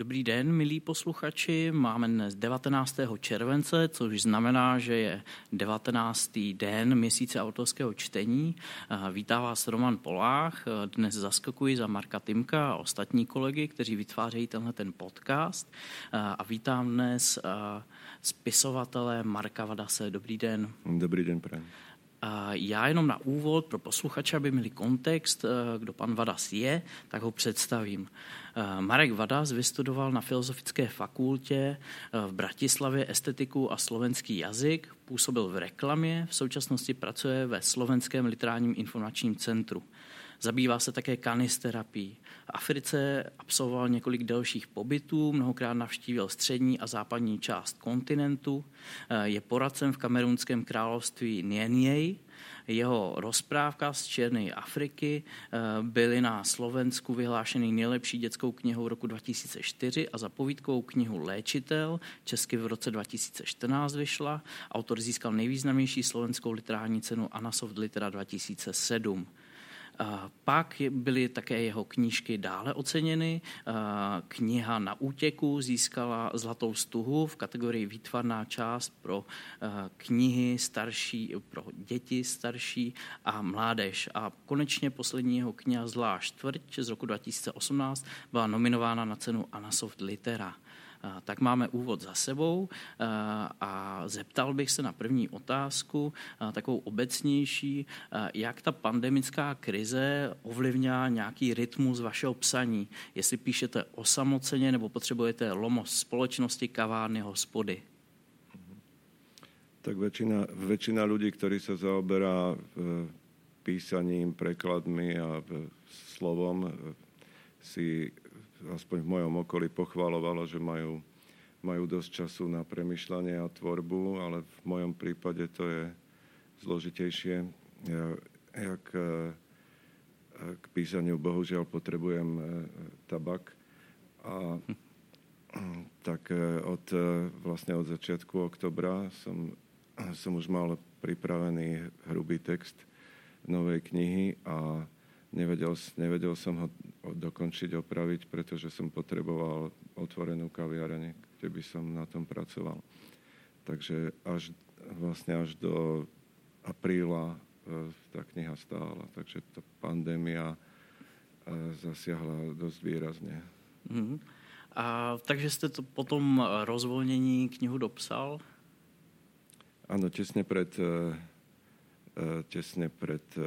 Dobrý den, milí posluchači. Máme dnes 19. července, což znamená, že je 19. den měsíce autorského čtení. Vítá vás Roman Polách. Dnes zaskakuji za Marka Timka a ostatní kolegy, kteří vytvářejí tenhle ten podcast. A vítám dnes spisovatele Marka Vadase. Dobrý den. Dobrý den, prajem. Já jenom na úvod pro posluchače, aby měli kontext, kdo pan Vadas je, tak ho představím. Eh, Marek Vadas vystudoval na Filozofické fakultě eh, v Bratislavě estetiku a slovenský jazyk, působil v reklamě, v současnosti pracuje ve Slovenském literárním informačním centru. Zabývá se také kanisterapií. V Africe absolvoval několik dalších pobytů, mnohokrát navštívil střední a západní část kontinentu. Eh, je poradcem v kamerunském království Nieniej, jeho rozprávka z Černé Afriky eh, byly na Slovensku vyhlášeny nejlepší dětskou knihou roku 2004 a za povídkovou knihu Léčitel česky v roce 2014 vyšla. Autor získal nejvýznamnější slovenskou literární cenu Anasoft Litera 2007. Pak byly také jeho knížky dále oceněny. Kniha Na útěku získala Zlatou stuhu v kategorii výtvarná část pro knihy starší, pro děti starší a mládež. A konečně poslední jeho kniha Zlá čtvrť z roku 2018 byla nominována na cenu Anasoft Litera tak máme úvod za sebou. A zeptal bych se na první otázku, takovou obecnější, jak ta pandemická krize ovlivňá nějaký rytmus vašeho psaní, jestli píšete osamoceně nebo potřebujete lomos společnosti, kavárny, hospody. Tak väčšina, väčšina ľudí, ktorí sa zaoberá písaním, prekladmi a slovom, si aspoň v mojom okolí pochvalovalo, že majú, majú dosť času na premyšľanie a tvorbu, ale v mojom prípade to je zložitejšie. Ja, jak e, k písaniu bohužiaľ potrebujem e, tabak a tak e, od, vlastne od začiatku oktobra som, som už mal pripravený hrubý text novej knihy a Nevedel, nevedel som ho dokončiť, opraviť, pretože som potreboval otvorenú kaviareň, kde by som na tom pracoval. Takže až, vlastne až do apríla e, tá kniha stála. Takže tá pandémia e, zasiahla dosť výrazne. Mm-hmm. A takže ste to potom rozvolnení knihu dopsal? Áno, tesne pred E, tesne pred e,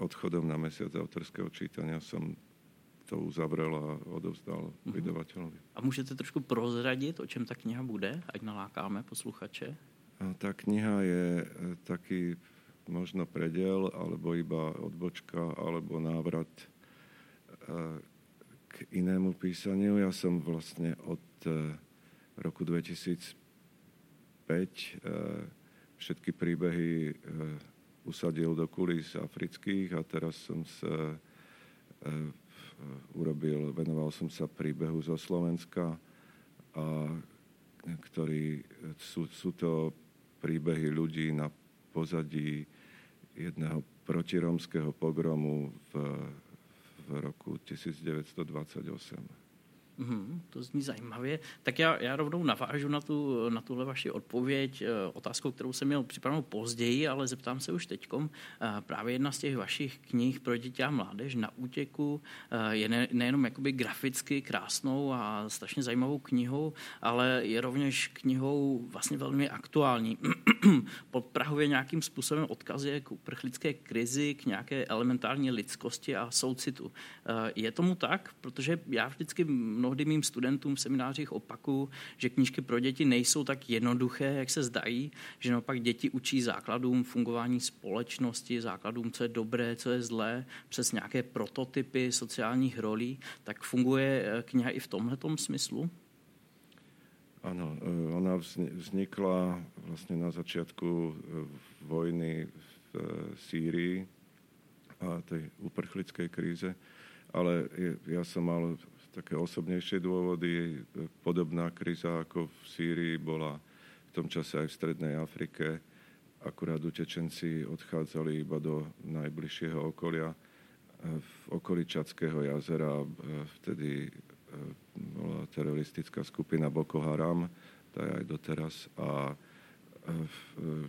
odchodom na mesiac autorského čítania som to uzavrel a odovzdal uh-huh. vydavateľovi. A můžete trošku prozradiť, o čem ta kniha bude, ať nalákáme posluchače? A tá kniha je e, taký možno predel, alebo iba odbočka, alebo návrat k inému písaniu. Ja som vlastne od roku 2005 všetky príbehy usadil do kulis afrických a teraz som sa e, urobil, venoval som sa príbehu zo Slovenska, a, ktorý, sú, sú to príbehy ľudí na pozadí jedného protiromského pogromu v, v roku 1928. Mm, to zní zajímavě. Tak já, já rovnou navážu na, tu, na tuhle vaši odpověď eh, otázkou, kterou jsem měl připravenou později, ale zeptám se už teďkom. Eh, právě jedna z těch vašich knih pro děti a mládež na útěku eh, je ne, nejenom jakoby graficky krásnou a strašně zajímavou knihou, ale je rovněž knihou vlastně velmi aktuální. Prahově nějakým způsobem odkazuje k uprchlické krizi, k nějaké elementární lidskosti a soucitu. Je tomu tak? Protože já vždycky mnohdy mým studentům v seminářích opakuju, že knížky pro děti nejsou tak jednoduché, jak se zdají, že naopak děti učí základům fungování společnosti, základům, co je dobré, co je zlé, přes nějaké prototypy sociálních rolí. Tak funguje eh, kniha i v tomhletom smyslu? Áno, eh, ona vznikla vlastne na začiatku eh, vojny v Sýrii a tej uprchlickej kríze, ale ja som mal také osobnejšie dôvody. Podobná kríza ako v Sýrii bola v tom čase aj v Strednej Afrike. Akurát utečenci odchádzali iba do najbližšieho okolia. V okolí Čadského jazera vtedy bola teroristická skupina Boko Haram, tá je aj doteraz. A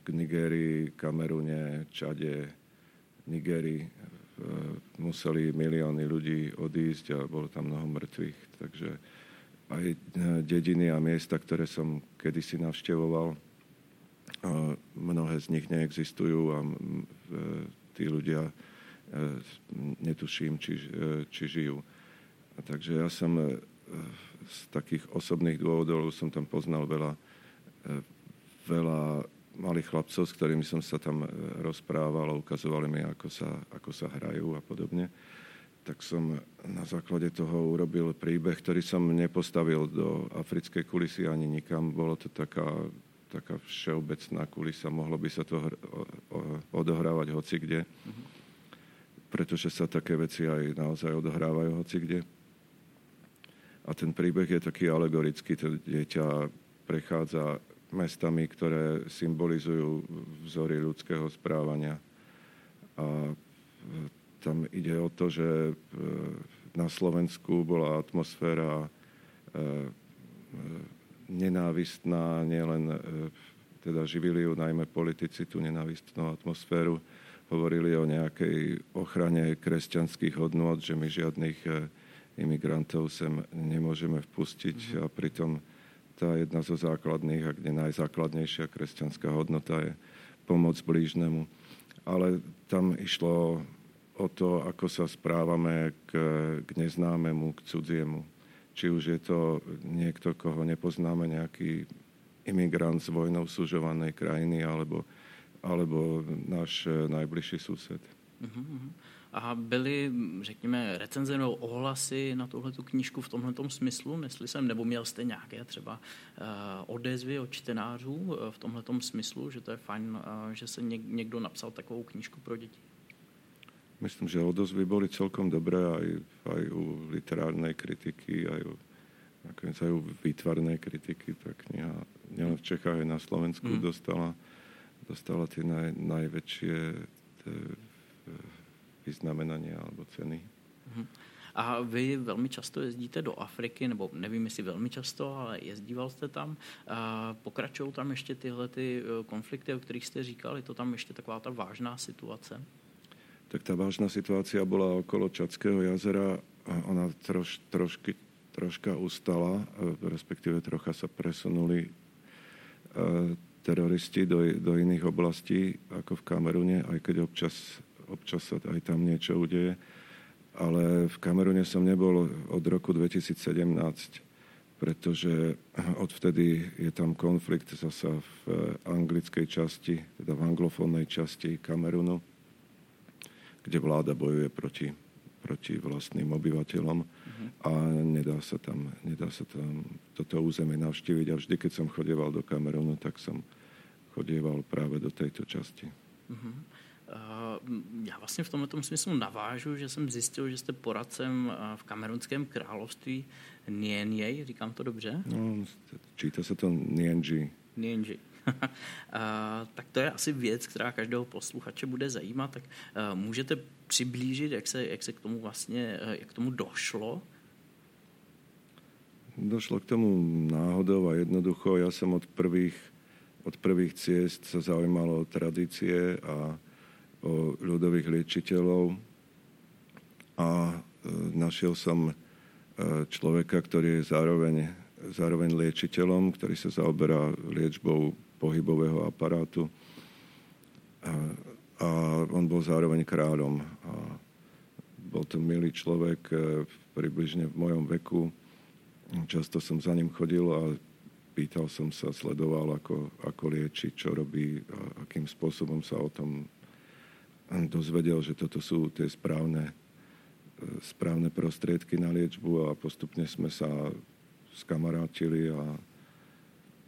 v Nigérii, Kamerune, Čade, Nigérii museli milióny ľudí odísť a bolo tam mnoho mŕtvych. Takže aj dediny a miesta, ktoré som kedysi navštevoval, mnohé z nich neexistujú a tí ľudia netuším, či, či žijú. Takže ja som z takých osobných dôvodov som tam poznal veľa, veľa malých chlapcov, s ktorými som sa tam rozprával a ukazovali mi, ako sa, ako sa hrajú a podobne. Tak som na základe toho urobil príbeh, ktorý som nepostavil do africkej kulisy ani nikam. Bolo to taká, taká všeobecná kulisa, mohlo by sa to odohrávať hoci kde. Pretože sa také veci aj naozaj odohrávajú hoci kde. A ten príbeh je taký alegorický. To dieťa prechádza mestami, ktoré symbolizujú vzory ľudského správania. A tam ide o to, že e, na Slovensku bola atmosféra e, e, nenávistná, nielen teda živili ju najmä politici tú nenávistnú atmosféru, hovorili o nejakej ochrane kresťanských hodnôt, že my žiadnych imigrantov sem nemôžeme vpustiť mm-hmm. a pritom tá jedna zo základných, ak nie najzákladnejšia kresťanská hodnota je pomoc blížnemu. Ale tam išlo o to, ako sa správame k, k neznámemu, k cudziemu. Či už je to niekto, koho nepoznáme, nejaký imigrant z vojnou sužovanej krajiny, alebo, alebo náš najbližší sused. Uh-huh. A byly, řekněme, recenze nebo ohlasy na tuhle knížku v tomhle smyslu, jestli jsem, nebo měl jste nějaké třeba uh, odezvy od čtenářů uh, v tomhle smyslu, že to je fajn, uh, že se něk, někdo napsal takovou knížku pro děti? Myslím, že odozvy boli celkom dobré aj, aj u literárnej kritiky, aj u, nakoniec aj u výtvarnej kritiky. Tak kniha nielen v Čechách, aj na Slovensku mm. dostala, dostala tie naj, najväčšie tie, vyznamenania alebo ceny. Mhm. A vy velmi často jezdíte do Afriky, nebo nevím, jestli velmi často, ale jezdíval jste tam. Pokračují tam ještě tyhle ty e, konflikty, o kterých jste říkali, to tam ještě taková ta vážná situace? Tak tá vážna situácia bola okolo Čadského jazera. Ona troš, trošky, troška ustala, e, respektíve trocha sa presunuli e, teroristi do, do iných oblastí, ako v Kamerune, aj keď občas občas sa aj tam niečo udeje. Ale v Kamerune som nebol od roku 2017, pretože odvtedy je tam konflikt zasa v anglickej časti, teda v anglofónnej časti Kamerunu, kde vláda bojuje proti, proti vlastným obyvateľom a nedá sa, tam, nedá sa tam toto územie navštíviť. A vždy, keď som chodieval do Kamerunu, tak som chodieval práve do tejto časti. Uh-huh. Já vlastně v tomto smyslu navážu, že jsem zjistil, že jste poradcem v kamerunském království Nienjej, říkám to dobře? No, číta se to Nienji. Nienji. tak to je asi věc, která každého posluchače bude zajímat. Tak můžete přiblížit, jak se, jak se k tomu vlastně, jak k tomu došlo? Došlo k tomu náhodou a jednoducho. Ja som od prvých, od prvých ciest sa zaujímal o tradície a o ľudových liečiteľov a e, našiel som e, človeka, ktorý je zároveň, zároveň liečiteľom, ktorý sa zaoberá liečbou pohybového aparátu. A, a on bol zároveň kráľom. A bol to milý človek, e, približne v mojom veku. Často som za ním chodil a pýtal som sa, sledoval, ako, ako lieči, čo robí a akým spôsobom sa o tom dozvedel, že toto sú tie správne, e, správne prostriedky na liečbu a postupne sme sa skamarátili a,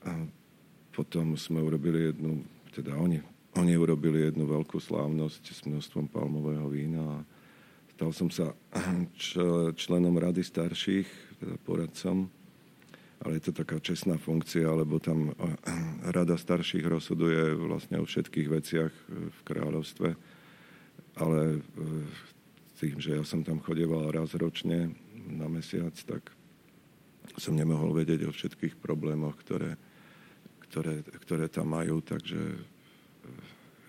a potom sme urobili jednu, teda oni, oni urobili jednu veľkú slávnosť s množstvom palmového vína a stal som sa členom rady starších, teda poradcom, ale je to taká čestná funkcia, lebo tam rada starších rozhoduje vlastne o všetkých veciach v kráľovstve ale e, tým, že ja som tam chodeval raz ročne na mesiac, tak som nemohol vedieť o všetkých problémoch, ktoré, ktoré, ktoré tam majú, takže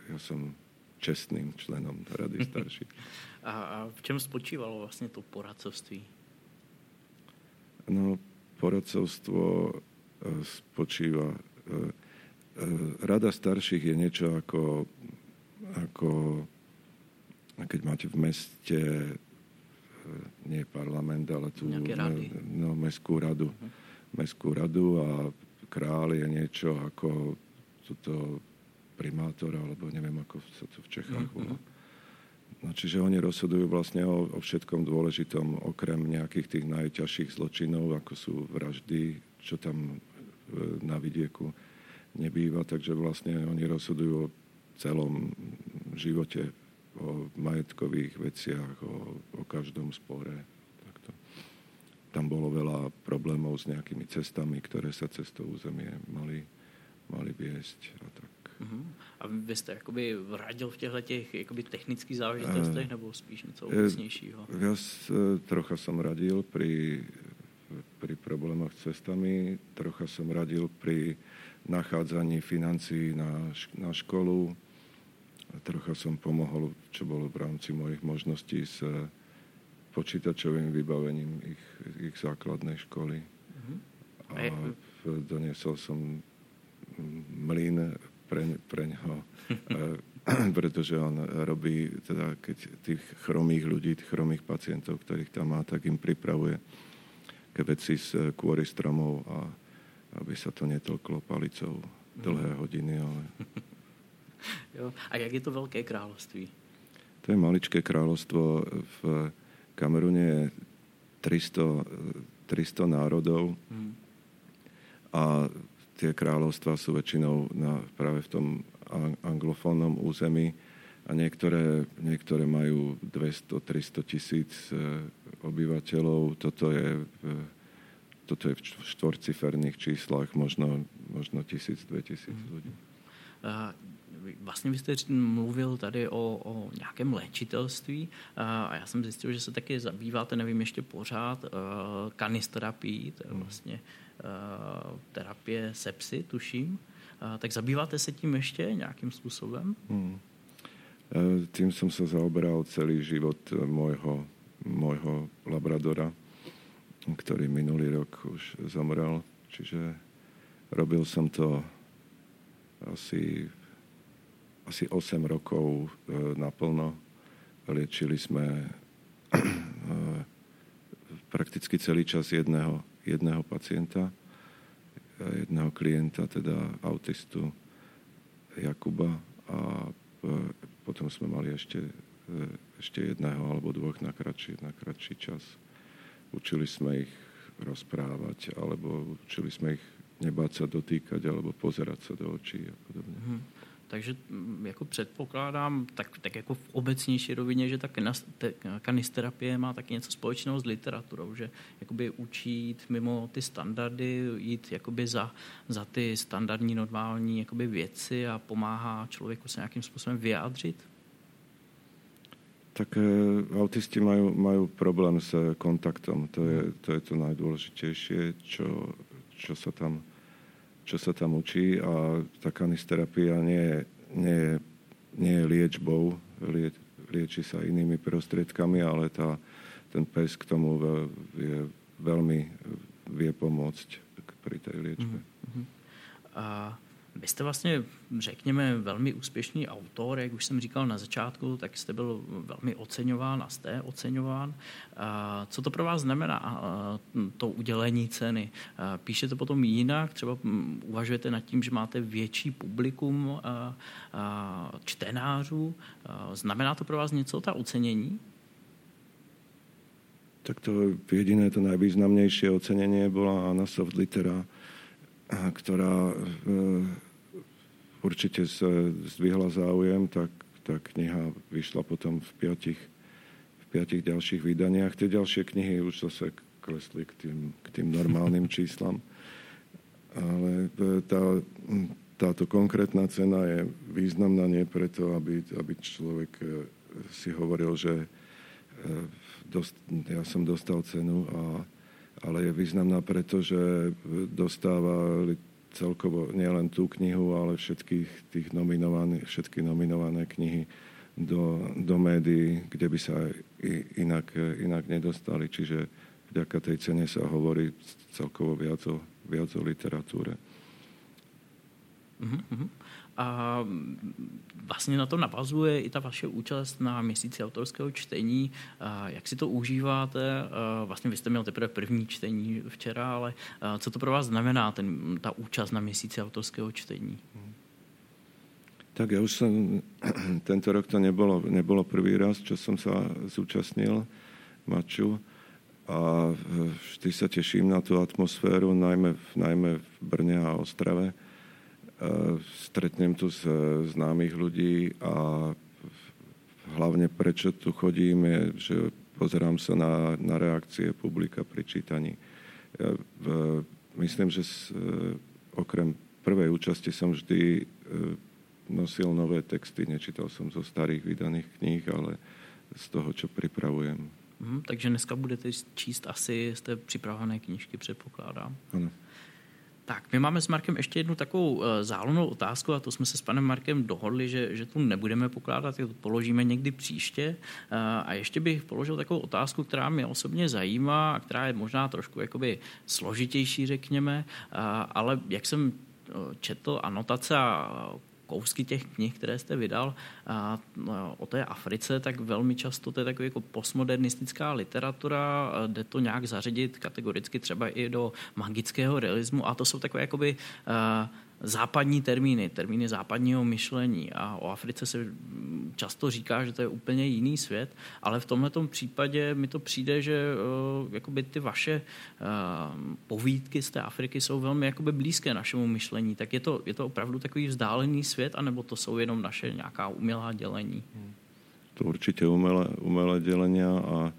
ja som čestným členom Rady starších. A, a v čem spočívalo vlastně to poradcovství? No, poradcovstvo spočíva... Rada starších je niečo ako, ako keď máte v meste nie parlament, ale tú no, mestskú radu. Uh-huh. Mestskú radu a král je niečo ako toto primátor, alebo neviem, ako sa to v Čechách volá. Uh-huh. No, čiže oni rozhodujú vlastne o, o všetkom dôležitom, okrem nejakých tých najťažších zločinov, ako sú vraždy, čo tam e, na vidieku nebýva. Takže vlastne oni rozhodujú o celom živote o majetkových veciach, o, o každom spore. Takto. Tam bolo veľa problémov s nejakými cestami, ktoré sa cez to územie mali, mali viesť a tak. Uh-huh. A vy jste jakoby radil v těchto těch jakoby technických záležitostech, uh, nebo spíš něco obecnějšího? Ja trocha som radil pri, pri problémoch s cestami, trocha som radil pri nachádzaní financií na, na školu, trocha som pomohol, čo bolo v rámci mojich možností s eh, počítačovým vybavením ich, ich základnej školy. Uh-huh. A doniesol som mlyn pre, pre ňo, eh, pretože on robí, teda keď tých chromých ľudí, tých chromých pacientov, ktorých tam má, tak im pripravuje veci z kôry stromov a aby sa to netlklo palicou dlhé mhm. hodiny, ale Jo. A jak je to Veľké kráľovství? To je maličké kráľovstvo. V Kamerune je 300, 300 národov hmm. a tie kráľovstva sú väčšinou na, práve v tom anglofónnom území a niektoré, niektoré majú 200-300 tisíc e, obyvateľov. Toto je, toto je v štvorciferných číslach možno, možno tisíc, dve tisíc hmm. ľudí vlastně vy jste mluvil tady o, o nějakém léčitelství a já jsem zjistil, že se taky zabýváte, nevím ještě pořád, kanisterapií, to je hmm. vlastně terapie sepsy, tuším. Tak zabýváte se tím ještě nějakým způsobem? Hmm. E, tým som sa zaoberal celý život môjho, môjho labradora, ktorý minulý rok už zomrel. Čiže robil som to asi asi 8 rokov e, naplno. Liečili sme e, prakticky celý čas jedného, jedného pacienta, e, jedného klienta, teda autistu Jakuba a potom sme mali ešte, ešte jedného alebo dvoch na kratší, na kratší čas. Učili sme ich rozprávať, alebo učili sme ich nebáť sa dotýkať, alebo pozerať sa do očí a podobne. Hmm. Takže mm, jako předpokládám, tak, tak jako v obecnější rovině, že ta kanisterapie má taky něco společného s literaturou, že jakoby učit mimo ty standardy, jít jakoby za, za ty standardní normální jakoby věci a pomáhá člověku se nějakým způsobem vyjádřit? Tak e, autisti majú, majú problém s kontaktom. To je to, je to najdôležitejšie, čo, čo sa tam čo sa tam učí a tá kanisterapia nie je, nie nie je liečbou, lie, lieči sa inými prostriedkami, ale tá, ten pes k tomu je, veľmi vie pomôcť pri tej liečbe. Mm-hmm. A vy jste vlastně, řekněme, velmi úspěšný autor, jak už jsem říkal na začátku, tak jste byl velmi oceňován a jste oceňován. Co to pro vás znamená, to udělení ceny? Píšete potom jinak? Třeba uvažujete nad tím, že máte větší publikum čtenářů? Znamená to pro vás něco, ta ocenění? Tak to jediné, to najvýznamnejšie ocenenie bola Anna Soft Litera, ktorá určite zdvihla záujem, tak tá kniha vyšla potom v piatich, v piatich ďalších vydaniach. Tie ďalšie knihy už zase klesli k tým, k tým normálnym číslam. Ale e, tá, táto konkrétna cena je významná nie preto, aby, aby človek e, si hovoril, že e, dost, ja som dostal cenu a ale je významná preto, že dostáva celkovo nielen tú knihu, ale všetkých tých nominovaných, všetky nominované knihy do, do médií, kde by sa inak, inak nedostali. Čiže vďaka tej cene sa hovorí celkovo viac o, viac o literatúre. Uh-huh. A vlastně na to navazuje i ta vaše účast na měsíci autorského čtení. Jak si to užíváte? Vlastně vy jste měl teprve první čtení včera, ale co to pro vás znamená, ten, ta účast na měsíci autorského čtení? Tak ja už som, tento rok to nebolo, nebolo prvý raz, čo som sa zúčastnil maču a vždy sa teším na tú atmosféru, najmä, najmä v Brne a Ostrave stretnem tu s známych ľudí a hlavne prečo tu chodím je, že pozerám sa na, na reakcie publika pri čítaní. Ja, v, myslím, že s, okrem prvej účasti som vždy e, nosil nové texty, nečítal som zo starých vydaných kníh, ale z toho, čo pripravujem. Mm, takže dneska budete číst asi z té připravené knížky, předpokládám. Ano. Tak, my máme s Markem ještě jednu takovou eh, zálonou otázku a to jsme se s panem Markem dohodli, že, že tu nebudeme pokládat, to položíme někdy příště. Eh, a ještě bych položil takovou otázku, která mě osobně zajímá a která je možná trošku jakoby složitější, řekněme, eh, ale jak jsem četl anotace a kousky těch knih, které jste vydal a, o té Africe, tak velmi často to je takový jako postmodernistická literatura, jde to nějak zařadit kategoricky třeba i do magického realismu. A to jsou takové jakoby západní termíny, termíny západního myšlení. A o Africe se často říká, že to je úplně jiný svět, ale v tomhle případě mi to přijde, že uh, ty vaše uh, povídky z té Afriky jsou velmi jakoby blízké našemu myšlení. Tak je to, je to opravdu takový vzdálený svět, anebo to jsou jenom naše nějaká umělá dělení? To určitě umelé, umelé dělenia a uh,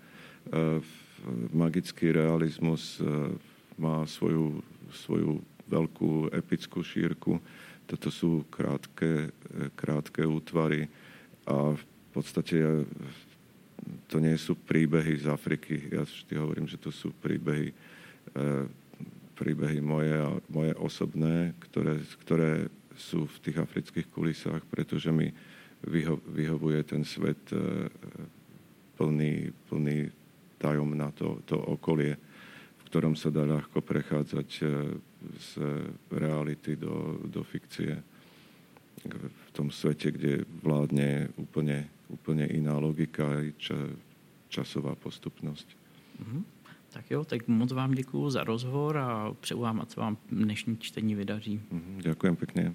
magický realizmus uh, má svoju, svoju veľkú epickú šírku. Toto sú krátke, krátke útvary a v podstate to nie sú príbehy z Afriky. Ja vždy hovorím, že to sú príbehy, e, príbehy moje, moje osobné, ktoré, ktoré sú v tých afrických kulisách, pretože mi vyho, vyhovuje ten svet e, plný, plný tajom na to, to okolie ktorom sa dá ľahko prechádzať z reality do, do fikcie. V tom svete, kde vládne úplne, úplne iná logika a ča, časová postupnosť. Mm-hmm. Tak jo, tak moc vám děkuji za rozhovor a přeju vám, ať se vám dnešní čtení vydaří. Mm-hmm, ďakujem pekne.